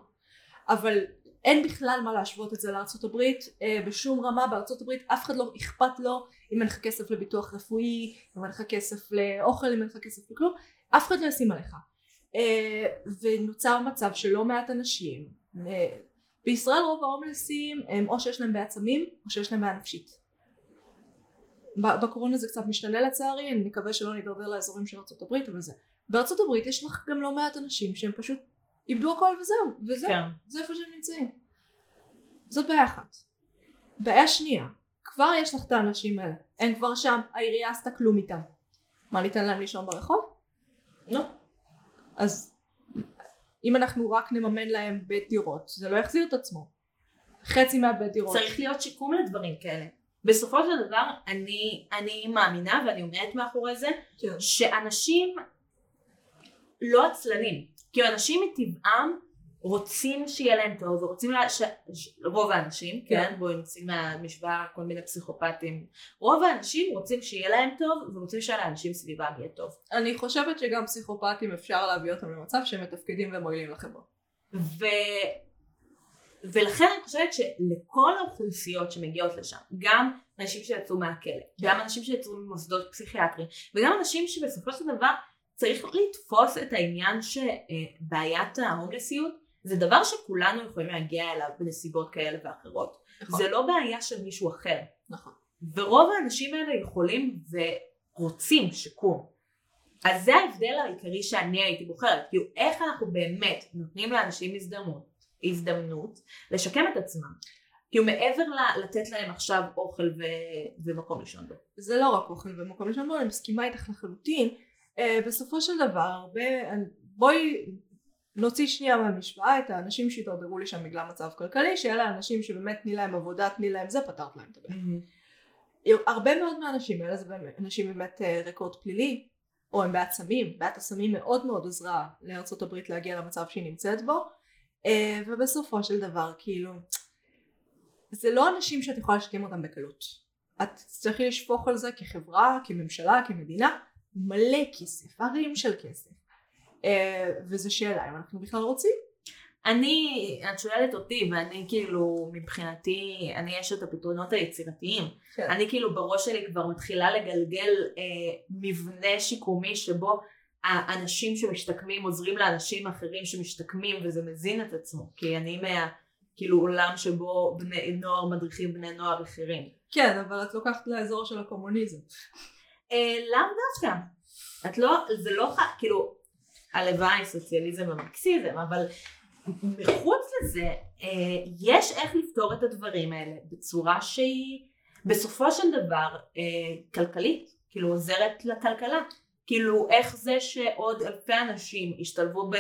אבל אין בכלל מה להשוות את זה לארצות הברית, אה, בשום רמה בארצות הברית אף אחד לא אכפת לו אם אין לך כסף לביטוח רפואי, אם אין לך כסף לאוכל, אם אין לך כסף לכלום, אף אחד לא ישים עליך. אה, ונוצר מצב שלא מעט אנשים, אה, בישראל רוב ההומלסים הם או שיש להם בעיית סמים או שיש להם בעיה נפשית. בקורונה זה קצת משתנה לצערי, אני מקווה שלא נידרדר לאזורים של הברית, אבל זה. בארצות הברית יש לך גם לא מעט אנשים שהם פשוט איבדו הכל וזהו, וזהו, כן. זה איפה שהם נמצאים. זאת בעיה אחת. בעיה שנייה, כבר יש לך את האנשים האלה, הם כבר שם, העירייה עשתה כלום איתם. מה ניתן להם לישון ברחוב? לא. אז אם אנחנו רק נממן להם בית דירות, זה לא יחזיר את עצמו. חצי מהבית דירות. צריך להיות שיקום לדברים כאלה. בסופו של דבר, אני, אני מאמינה ואני עומדת מאחורי זה, כן. שאנשים לא עצלנים. כי אנשים מטבעם רוצים שיהיה להם טוב, ורוצים, לה, ש, ש, רוב האנשים, כן, כן. בואי נוציא מהמשוואה כל מיני פסיכופטים, רוב האנשים רוצים שיהיה להם טוב, ורוצים שלאנשים סביבם יהיה טוב. אני חושבת שגם פסיכופטים אפשר להביא אותם למצב שהם מתפקדים ומועילים לחברה. ו... ולכן אני חושבת שלכל האוכלוסיות שמגיעות לשם, גם אנשים שיצאו מהכלא, גם אנשים שיצאו ממוסדות פסיכיאטריים, וגם אנשים שבסופו של דבר צריך לתפוס את העניין שבעיית ההומלסיות זה דבר שכולנו יכולים להגיע אליו בנסיבות כאלה ואחרות. נכון. זה לא בעיה של מישהו אחר. נכון. ורוב האנשים האלה יכולים ורוצים שיקום. אז זה ההבדל העיקרי שאני הייתי בוחרת, כאילו איך אנחנו באמת נותנים לאנשים הזדמנות, הזדמנות לשקם את עצמם. כאילו מעבר ל- לתת להם עכשיו אוכל ו- ומקום לישון בו. זה לא רק אוכל ומקום לישון בו, אני מסכימה איתך לחלוטין. אה, בסופו של דבר, הרבה, בואי נוציא שנייה מהמשוואה את האנשים שהתדרדרו לשם בגלל מצב כלכלי, שאלה האנשים שבאמת תני להם עבודה, תני להם זה, פתרת להם את הבעיה. הרבה מאוד מהאנשים האלה זה באמת אנשים באמת אה, רקורד פלילי, או הם בעד סמים, בעיית הסמים מאוד מאוד עזרה הברית להגיע למצב שהיא נמצאת בו, ובסופו של דבר כאילו, זה לא אנשים שאת יכולה לשקם אותם בקלות. את תצטרכי לשפוך על זה כחברה, כממשלה, כמדינה, מלא כסף, הרים של כסף. אה, וזו שאלה אם אנחנו בכלל רוצים. אני, את שואלת אותי ואני כאילו מבחינתי, אני יש את הפתרונות היצירתיים. כן. אני כאילו בראש שלי כבר מתחילה לגלגל אה, מבנה שיקומי שבו האנשים שמשתקמים עוזרים לאנשים אחרים שמשתקמים וזה מזין את עצמו. כי אני מה... כאילו עולם שבו בני נוער מדריכים בני נוער אחרים. כן, אבל את לוקחת לאזור של הקומוניזם. אה, לאו דווקא. את לא, זה לא, כאילו, הלוואי סוציאליזם ומרקסיזם, אבל מחוץ לזה, אה, יש איך לפתור את הדברים האלה בצורה שהיא בסופו של דבר אה, כלכלית, כאילו עוזרת לכלכלה. כאילו איך זה שעוד אלפי אנשים ישתלבו ב,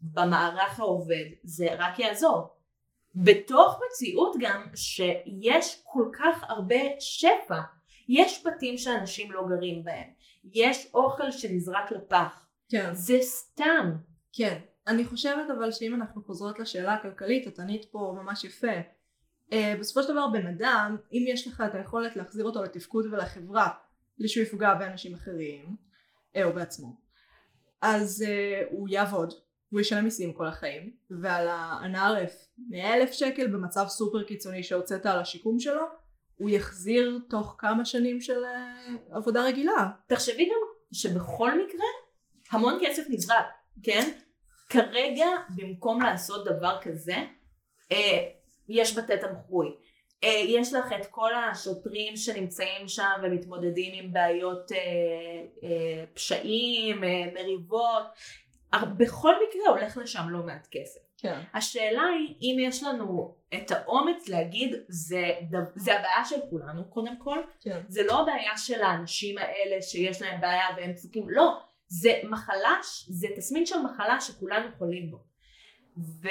במערך העובד, זה רק יעזור. בתוך מציאות גם שיש כל כך הרבה שפע. יש בתים שאנשים לא גרים בהם. יש אוכל שנזרק לפח. כן. זה סתם. כן. אני חושבת אבל שאם אנחנו חוזרות לשאלה הכלכלית, את ענית פה ממש יפה. Uh, בסופו של דבר בן אדם, אם יש לך את היכולת להחזיר אותו לתפקוד ולחברה, בלי שהוא יפגע באנשים אחרים, או בעצמו, אז uh, הוא יעבוד, הוא ישלם מיסים כל החיים, ועל הנערף 100 אלף שקל במצב סופר קיצוני שהוצאת על השיקום שלו, הוא יחזיר תוך כמה שנים של uh, עבודה רגילה. תחשבי גם שבכל מקרה המון כסף נזרק, כן? כרגע במקום לעשות דבר כזה, אה, יש בתי תמחוי. אה, יש לך את כל השוטרים שנמצאים שם ומתמודדים עם בעיות אה, אה, פשעים, אה, מריבות. בכל מקרה הולך לשם לא מעט כסף. כן. השאלה היא אם יש לנו את האומץ להגיד זה, זה הבעיה של כולנו קודם כל, כן. זה לא הבעיה של האנשים האלה שיש להם בעיה והם דפוקים, לא, זה מחלה, זה תסמין של מחלה שכולנו חולים בו. ו,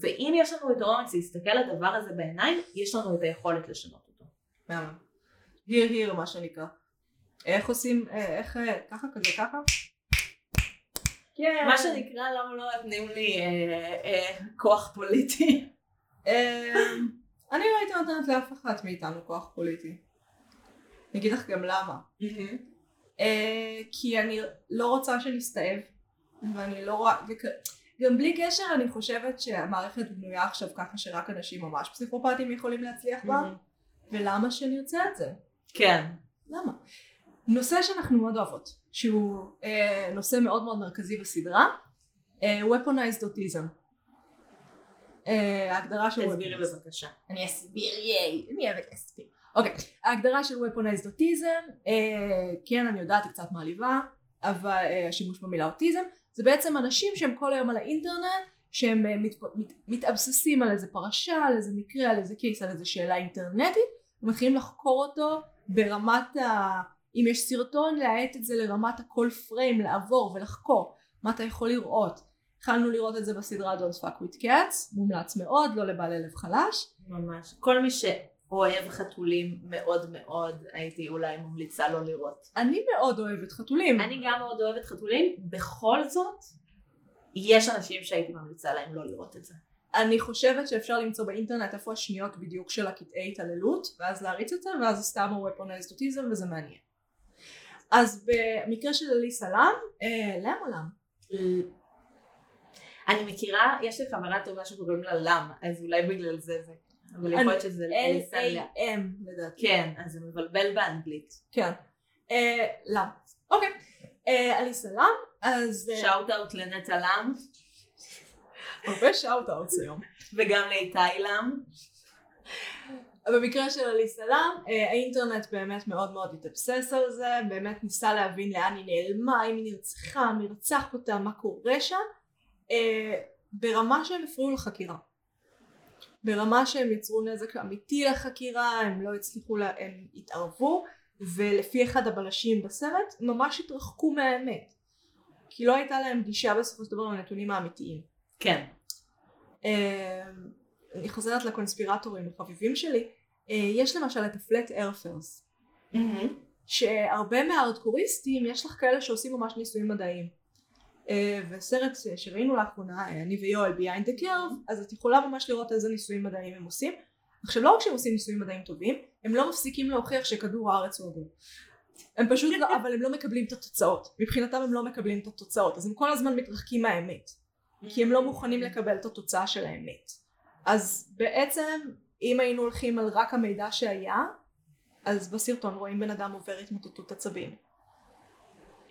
ואם יש לנו את האומץ להסתכל על הדבר הזה בעיניים, יש לנו את היכולת לשנות אותו. מהמם. היר היר מה שנקרא. איך עושים, אה, איך, אה, ככה כזה ככה? כן. מה שנקרא, למה לא נותנים לי אה, כוח פוליטי? אה, אני לא הייתי נותנת לאף אחת מאיתנו כוח פוליטי. אני אגיד לך גם למה. כי אני לא רוצה שנסתאב, ואני לא רואה, גם בלי קשר אני חושבת שהמערכת בנויה עכשיו ככה שרק אנשים ממש פסיכופטים יכולים להצליח בה, ולמה שנרצה את זה? כן. למה? נושא שאנחנו מאוד אוהבות, שהוא אה, נושא מאוד מאוד מרכזי בסדרה, אה, weaponized autism. אה, ההגדרה של תסבירי. בבקשה. אני אסביר ייי, אני אוהבת להסביר. אוקיי, ההגדרה של weaponized autism, אה, כן אני יודעת היא קצת מעליבה, אבל אה, השימוש במילה אוטיזם, זה בעצם אנשים שהם כל היום על האינטרנט, שהם אה, מת, מת, מתאבססים על איזה פרשה, על איזה מקרה, על איזה קייס, על איזה שאלה אינטרנטית, ומתחילים לחקור אותו ברמת ה... אם יש סרטון להאט את זה לרמת הכל פריים, לעבור ולחקור מה אתה יכול לראות. התחלנו לראות את זה בסדרה Don't fuck with cats, מומלץ מאוד, לא לבעלי לב חלש. ממש. כל מי ש... אוהב חתולים מאוד מאוד, הייתי אולי ממליצה לו לראות. אני מאוד אוהבת חתולים. אני גם מאוד אוהבת חתולים, בכל זאת, יש אנשים שהייתי ממליצה להם לא לראות את זה. אני חושבת שאפשר למצוא באינטרנט איפה השניות בדיוק של הקטעי התעללות, ואז להריץ את זה, ואז סתם ה-weaponized autism וזה מעניין. אז במקרה של אליסה לם, אה, לם או לם? אני מכירה, יש לי חברה טובה שקוראים לה לם, אז אולי בגלל זה זה. אבל יכול להיות שזה. L-A-M לדעתי. כן, אז זה מבלבל באנגלית. כן. אה, לם. אוקיי. אה, אליסה לם, אז... אה, shout out לנטע לם, הרבה shout-outs היום. וגם לאיתי לם. במקרה של אליסה לם, אה, האינטרנט באמת מאוד מאוד התאבסס על זה, באמת ניסה להבין לאן היא נעלמה, אם היא נרצחה, מי רצח אותה, מה קורה שם, אה, ברמה שהם הפריעו לחקירה. ברמה שהם יצרו נזק אמיתי לחקירה, הם לא הצליחו, לה, הם התערבו, ולפי אחד הבלשים בסרט, ממש התרחקו מהאמת. כי לא הייתה להם גישה בסופו של דבר לנתונים האמיתיים. כן. אה, אני חוזרת לקונספירטורים החביבים שלי, אה, יש למשל את הפלט איירפרס, שהרבה מהארדקוריסטים יש לך כאלה שעושים ממש ניסויים מדעיים. אה, וסרט שראינו לאחרונה, אה, אני ויואל Behind the Curve, אז את יכולה ממש לראות איזה ניסויים מדעיים הם עושים. עכשיו לא רק שהם עושים ניסויים מדעיים טובים, הם לא מפסיקים להוכיח שכדור הארץ הוא עגול. הם פשוט לא, אבל הם לא מקבלים את התוצאות. מבחינתם הם לא מקבלים את התוצאות, אז הם כל הזמן מתרחקים מהאמת. כי הם לא מוכנים לקבל את התוצאה של האמת. אז בעצם אם היינו הולכים על רק המידע שהיה אז בסרטון רואים בן אדם עובר התמוטטות עצבים.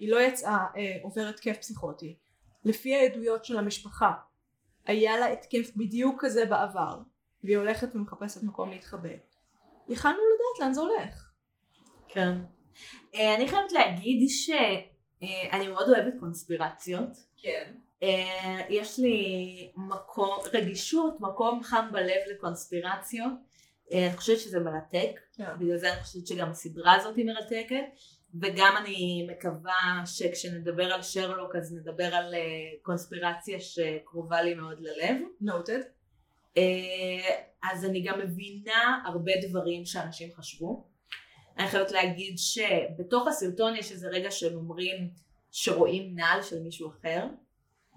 היא לא יצאה אה, עובר התקף פסיכוטי. לפי העדויות של המשפחה היה לה התקף בדיוק כזה בעבר והיא הולכת ומחפשת מקום להתחבא. יכלנו לדעת לאן זה הולך. כן. אה, אני חייבת להגיד שאני מאוד אוהבת קונספירציות. כן. אה, יש לי מקום, רגישות, מקום חם בלב לקונספירציות. אה, אני חושבת שזה מרתק, כן. בגלל זה אני חושבת שגם הסדרה הזאת היא מרתקת. וגם אני מקווה שכשנדבר על שרלוק אז נדבר על אה, קונספירציה שקרובה לי מאוד ללב. נוטד. אה, אז אני גם מבינה הרבה דברים שאנשים חשבו. אני חייבת להגיד שבתוך הסרטון יש איזה רגע שהם אומרים שרואים נעל של מישהו אחר,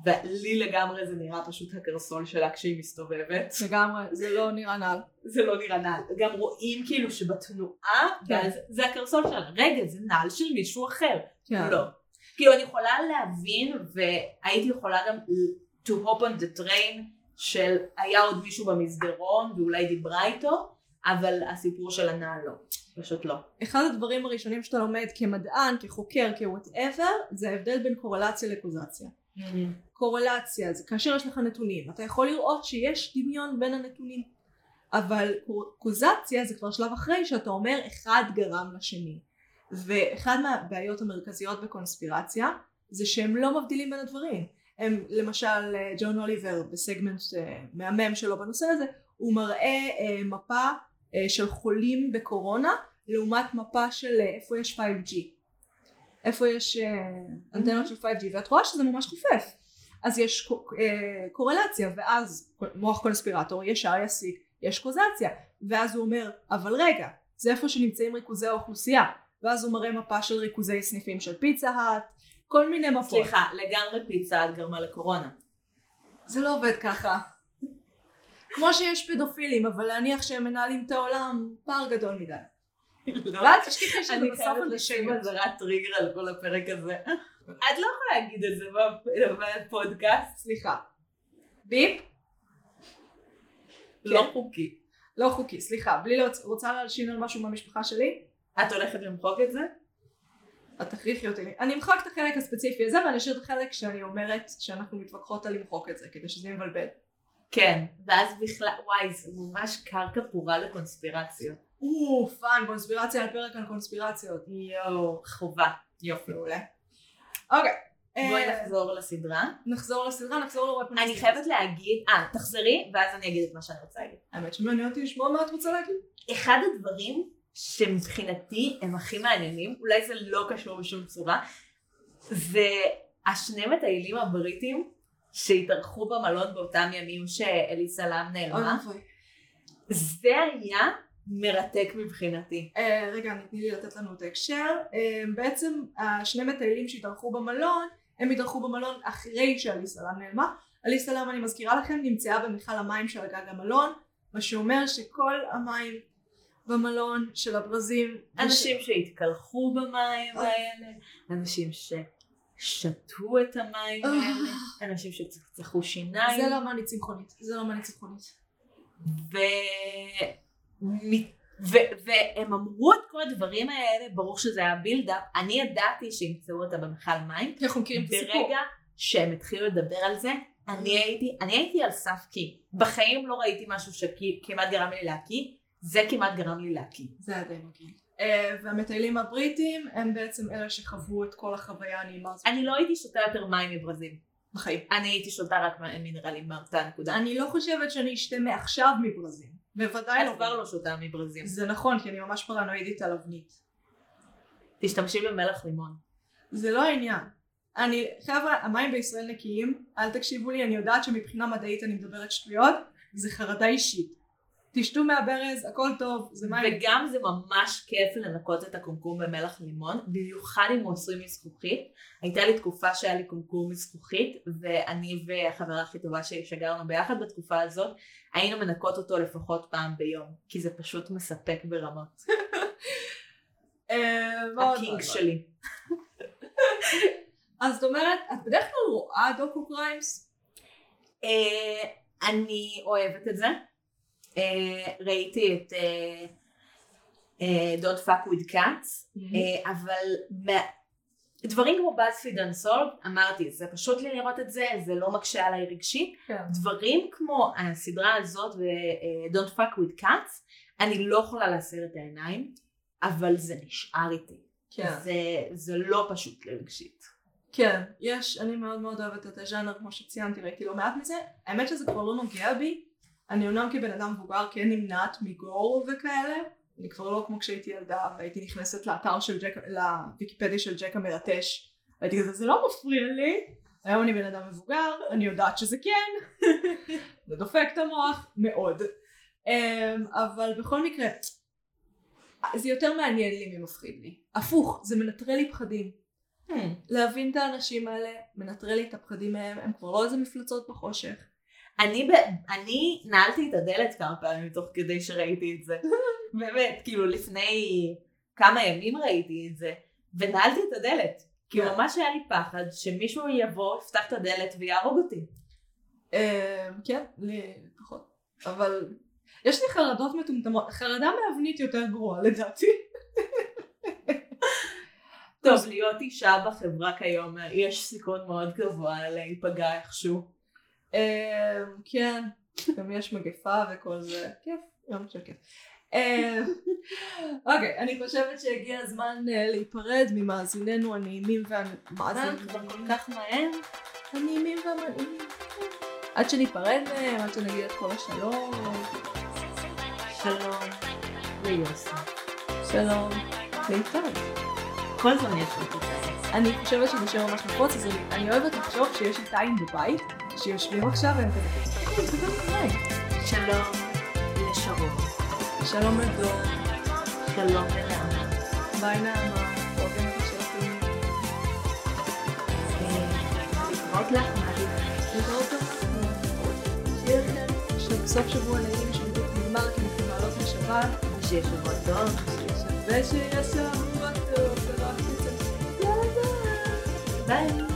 ולי לגמרי זה נראה פשוט הקרסול שלה כשהיא מסתובבת. לגמרי, זה לא נראה נעל. זה לא נראה נעל. גם רואים כאילו שבתנועה, כן. ואז זה הקרסול שלה. רגע, זה נעל של מישהו אחר. כן. לא. כאילו אני יכולה להבין, והייתי יכולה גם to hop on the train של היה עוד מישהו במסדרון ואולי דיברה איתו, אבל הסיפור של הנעל לא. פשוט לא. אחד הדברים הראשונים שאתה לומד כמדען, כחוקר, כוואטאבר, זה ההבדל בין קורלציה לקוזציה. קורלציה זה כאשר יש לך נתונים, אתה יכול לראות שיש דמיון בין הנתונים. אבל קוזציה זה כבר שלב אחרי שאתה אומר אחד גרם לשני. ואחד מהבעיות המרכזיות בקונספירציה זה שהם לא מבדילים בין הדברים. הם למשל ג'ון אוליבר בסגמנט אה, מהמם שלו בנושא הזה הוא מראה אה, מפה אה, של חולים בקורונה לעומת מפה של אה, איפה יש 5G איפה יש אה, אנטנות של 5G ואת רואה שזה ממש חופף אז יש אה, קורלציה ואז מוח קונספירטור ישר יסיק יש קוזציה ואז הוא אומר אבל רגע זה איפה שנמצאים ריכוזי האוכלוסייה ואז הוא מראה מפה של ריכוזי סניפים של פיצה האט כל מיני מפות סליחה, לגמרי פיצה את גרמה לקורונה. זה לא עובד ככה. כמו שיש פדופילים, אבל להניח שהם מנהלים את העולם, פער גדול מדי. ואל תשכחי שזה אני בסוף חייבת לשים אנטישמיות. אזהרת טריגר על כל הפרק הזה. את לא יכולה להגיד את זה בפ- בפודקאסט. סליחה. ביפ? לא חוקי. לא חוקי, סליחה. בלי. רוצה להלשין על משהו מהמשפחה שלי? את הולכת למחוק את זה? את תכריחי אותי. אני אמחק את החלק הספציפי הזה ואני אשאיר את החלק שאני אומרת שאנחנו מתווכחות על למחוק את זה, כדי שזה מבלבל. כן. ואז בכלל, וואי, זה ממש קרקע פורה לקונספירציות. או, fun, קונספירציה על פרק על קונספירציות. יואו, חובה. יופי. מעולה. אוקיי. בואי אה, נחזור לסדרה. נחזור לסדרה, נחזור לוופן. אני חייבת להגיד, אה, תחזרי, ואז אני אגיד את מה שאני רוצה להגיד. האמת שמעניין אותי לשמוע מה את רוצה להגיד. אחד הדברים שמבחינתי הם הכי מעניינים, אולי זה לא קשור בשום צורה, זה השני מטיילים הבריטים שהתארחו במלון באותם ימים שאליסה לאם נעלמה. זה היה מרתק מבחינתי. אה, רגע, תני לי לתת לנו את ההקשר. אה, בעצם השני מטיילים שהתארחו במלון, הם התארחו במלון אחרי שאליס סלאם נעלמה. אליס סלאם, אני מזכירה לכם, נמצאה במכל המים של הגג המלון, מה שאומר שכל המים במלון של הברזים... אנשים שהתקלחו במים האלה, אנשים ששתו את המים האלה, אנשים שצחצחו שיניים. זה לא מאני צמחונית, זה לא מאני צמחונית. ו... ו- והם אמרו את כל הדברים האלה, ברור שזה היה בילדאפ, אני ידעתי שימצאו אותה במכל מים, אנחנו מכירים את הסיפור. ברגע שהם התחילו לדבר על זה, אני הייתי, אני הייתי על סף קיא. בחיים לא ראיתי משהו שכמעט גרם לי להקיא, זה כמעט גרם לי להקיא. זה היה די מגעיל. אה, והמטיילים הבריטים הם בעצם אלה שחוו את כל החוויה הנעימה הזאת. אני לא הייתי שותה יותר מים מברזים. בחיים. אני הייתי שותה רק מינרלים באותה נקודה. אני לא חושבת שאני אשתה מעכשיו מברזים. בוודאי את לא. כבר לא שותה מברזים. זה נכון, כי אני ממש פרנואידית על אבנית. תשתמשי במלח לימון. זה לא העניין. אני, חבר'ה, המים בישראל נקיים, אל תקשיבו לי, אני יודעת שמבחינה מדעית אני מדברת שטויות, זה חרדה אישית. תשתו מהברז, הכל טוב, זה מים... וגם זה ממש כיף לנקות את הקומקום במלח לימון, במיוחד אם הוא עשוי מזכוכית. הייתה לי תקופה שהיה לי קומקום מזכוכית, ואני והחברה הכי טובה שלי שגרנו ביחד בתקופה הזאת, היינו מנקות אותו לפחות פעם ביום, כי זה פשוט מספק ברמות. אה, הקינג. שלי. אז זאת אומרת, את בדרך כלל רואה docu crimes? אה, אני אוהבת את זה. אה, ראיתי את אה, אה, Don't fuck with cats, אה, אבל דברים כמו BuzzFeed Unsolved, אמרתי, זה פשוט לי לראות את זה, זה לא מקשה עליי רגשית. כן. דברים כמו הסדרה הזאת ו-Don't fuck with cats, אני לא יכולה להסיר את העיניים, אבל זה נשאר איתי. כן. זה, זה לא פשוט לרגשית. כן, יש, אני מאוד מאוד אוהבת את הז'אנר, כמו שציינתי, ראיתי לא מעט מזה. האמת שזה כבר לא נוגע בי. אני אומנם כבן אדם מבוגר כן נמנעת מגור וכאלה. אני כבר לא כמו כשהייתי ילדה והייתי נכנסת לאתר של ג'ק, לוויקיפדיה של ג'ק המלטש. הייתי כזה, זה לא מפריע לי. היום אני בן אדם מבוגר, אני יודעת שזה כן. זה דופק את המוח מאוד. אמ, אבל בכל מקרה, זה יותר מעניין לי ממפחיד לי. הפוך, זה מנטרל לי פחדים. להבין את האנשים האלה, מנטרל לי את הפחדים מהם, הם כבר לא איזה מפלצות בחושך. אני, ב- אני נעלתי את הדלת כמה פעמים תוך כדי שראיתי את זה. באמת, כאילו לפני כמה ימים ראיתי את זה, ונעלתי את הדלת. כי כן. ממש היה לי פחד שמישהו יבוא, יפתח את הדלת ויהרוג אותי. אה, כן, לי פחות. אבל יש לי חרדות מטומטמות, חרדה מאבנית יותר גרועה לדעתי. טוב, להיות אישה בחברה כיום, יש סיכון מאוד גבוה להיפגע איכשהו. אה, כן, גם יש מגפה וכל זה. כיף, יום של כיף. אה, אוקיי, אני חושבת שהגיע הזמן אה, להיפרד ממאזיננו הנעימים והמאזינים. כבר כל כך מהר. הנעימים והמנעימים. עד שניפרד מהם, עד שנגיד את כל השלום. שלום ליוסי. שלום. להתראות. כל הזמן יש לי. אני חושבת שזה שם ממש נפוץ, אז אני- אוהבת לחשוב שיש איתיים בבית, שיושבים עכשיו והם כזה, "איך הוא מדבר איתיים?" שלום לשרון. שלום לדור, שלום לנעמה. ביי נעמה, את השלטים. אה, לך, גם. שיהיה לכם שב- סוף שבוע נעים שבדיוק נגמר כי אנחנו מעלות לשבת, שיהיה שבוע טוב. ושיהיה שבוע טוב. ביי.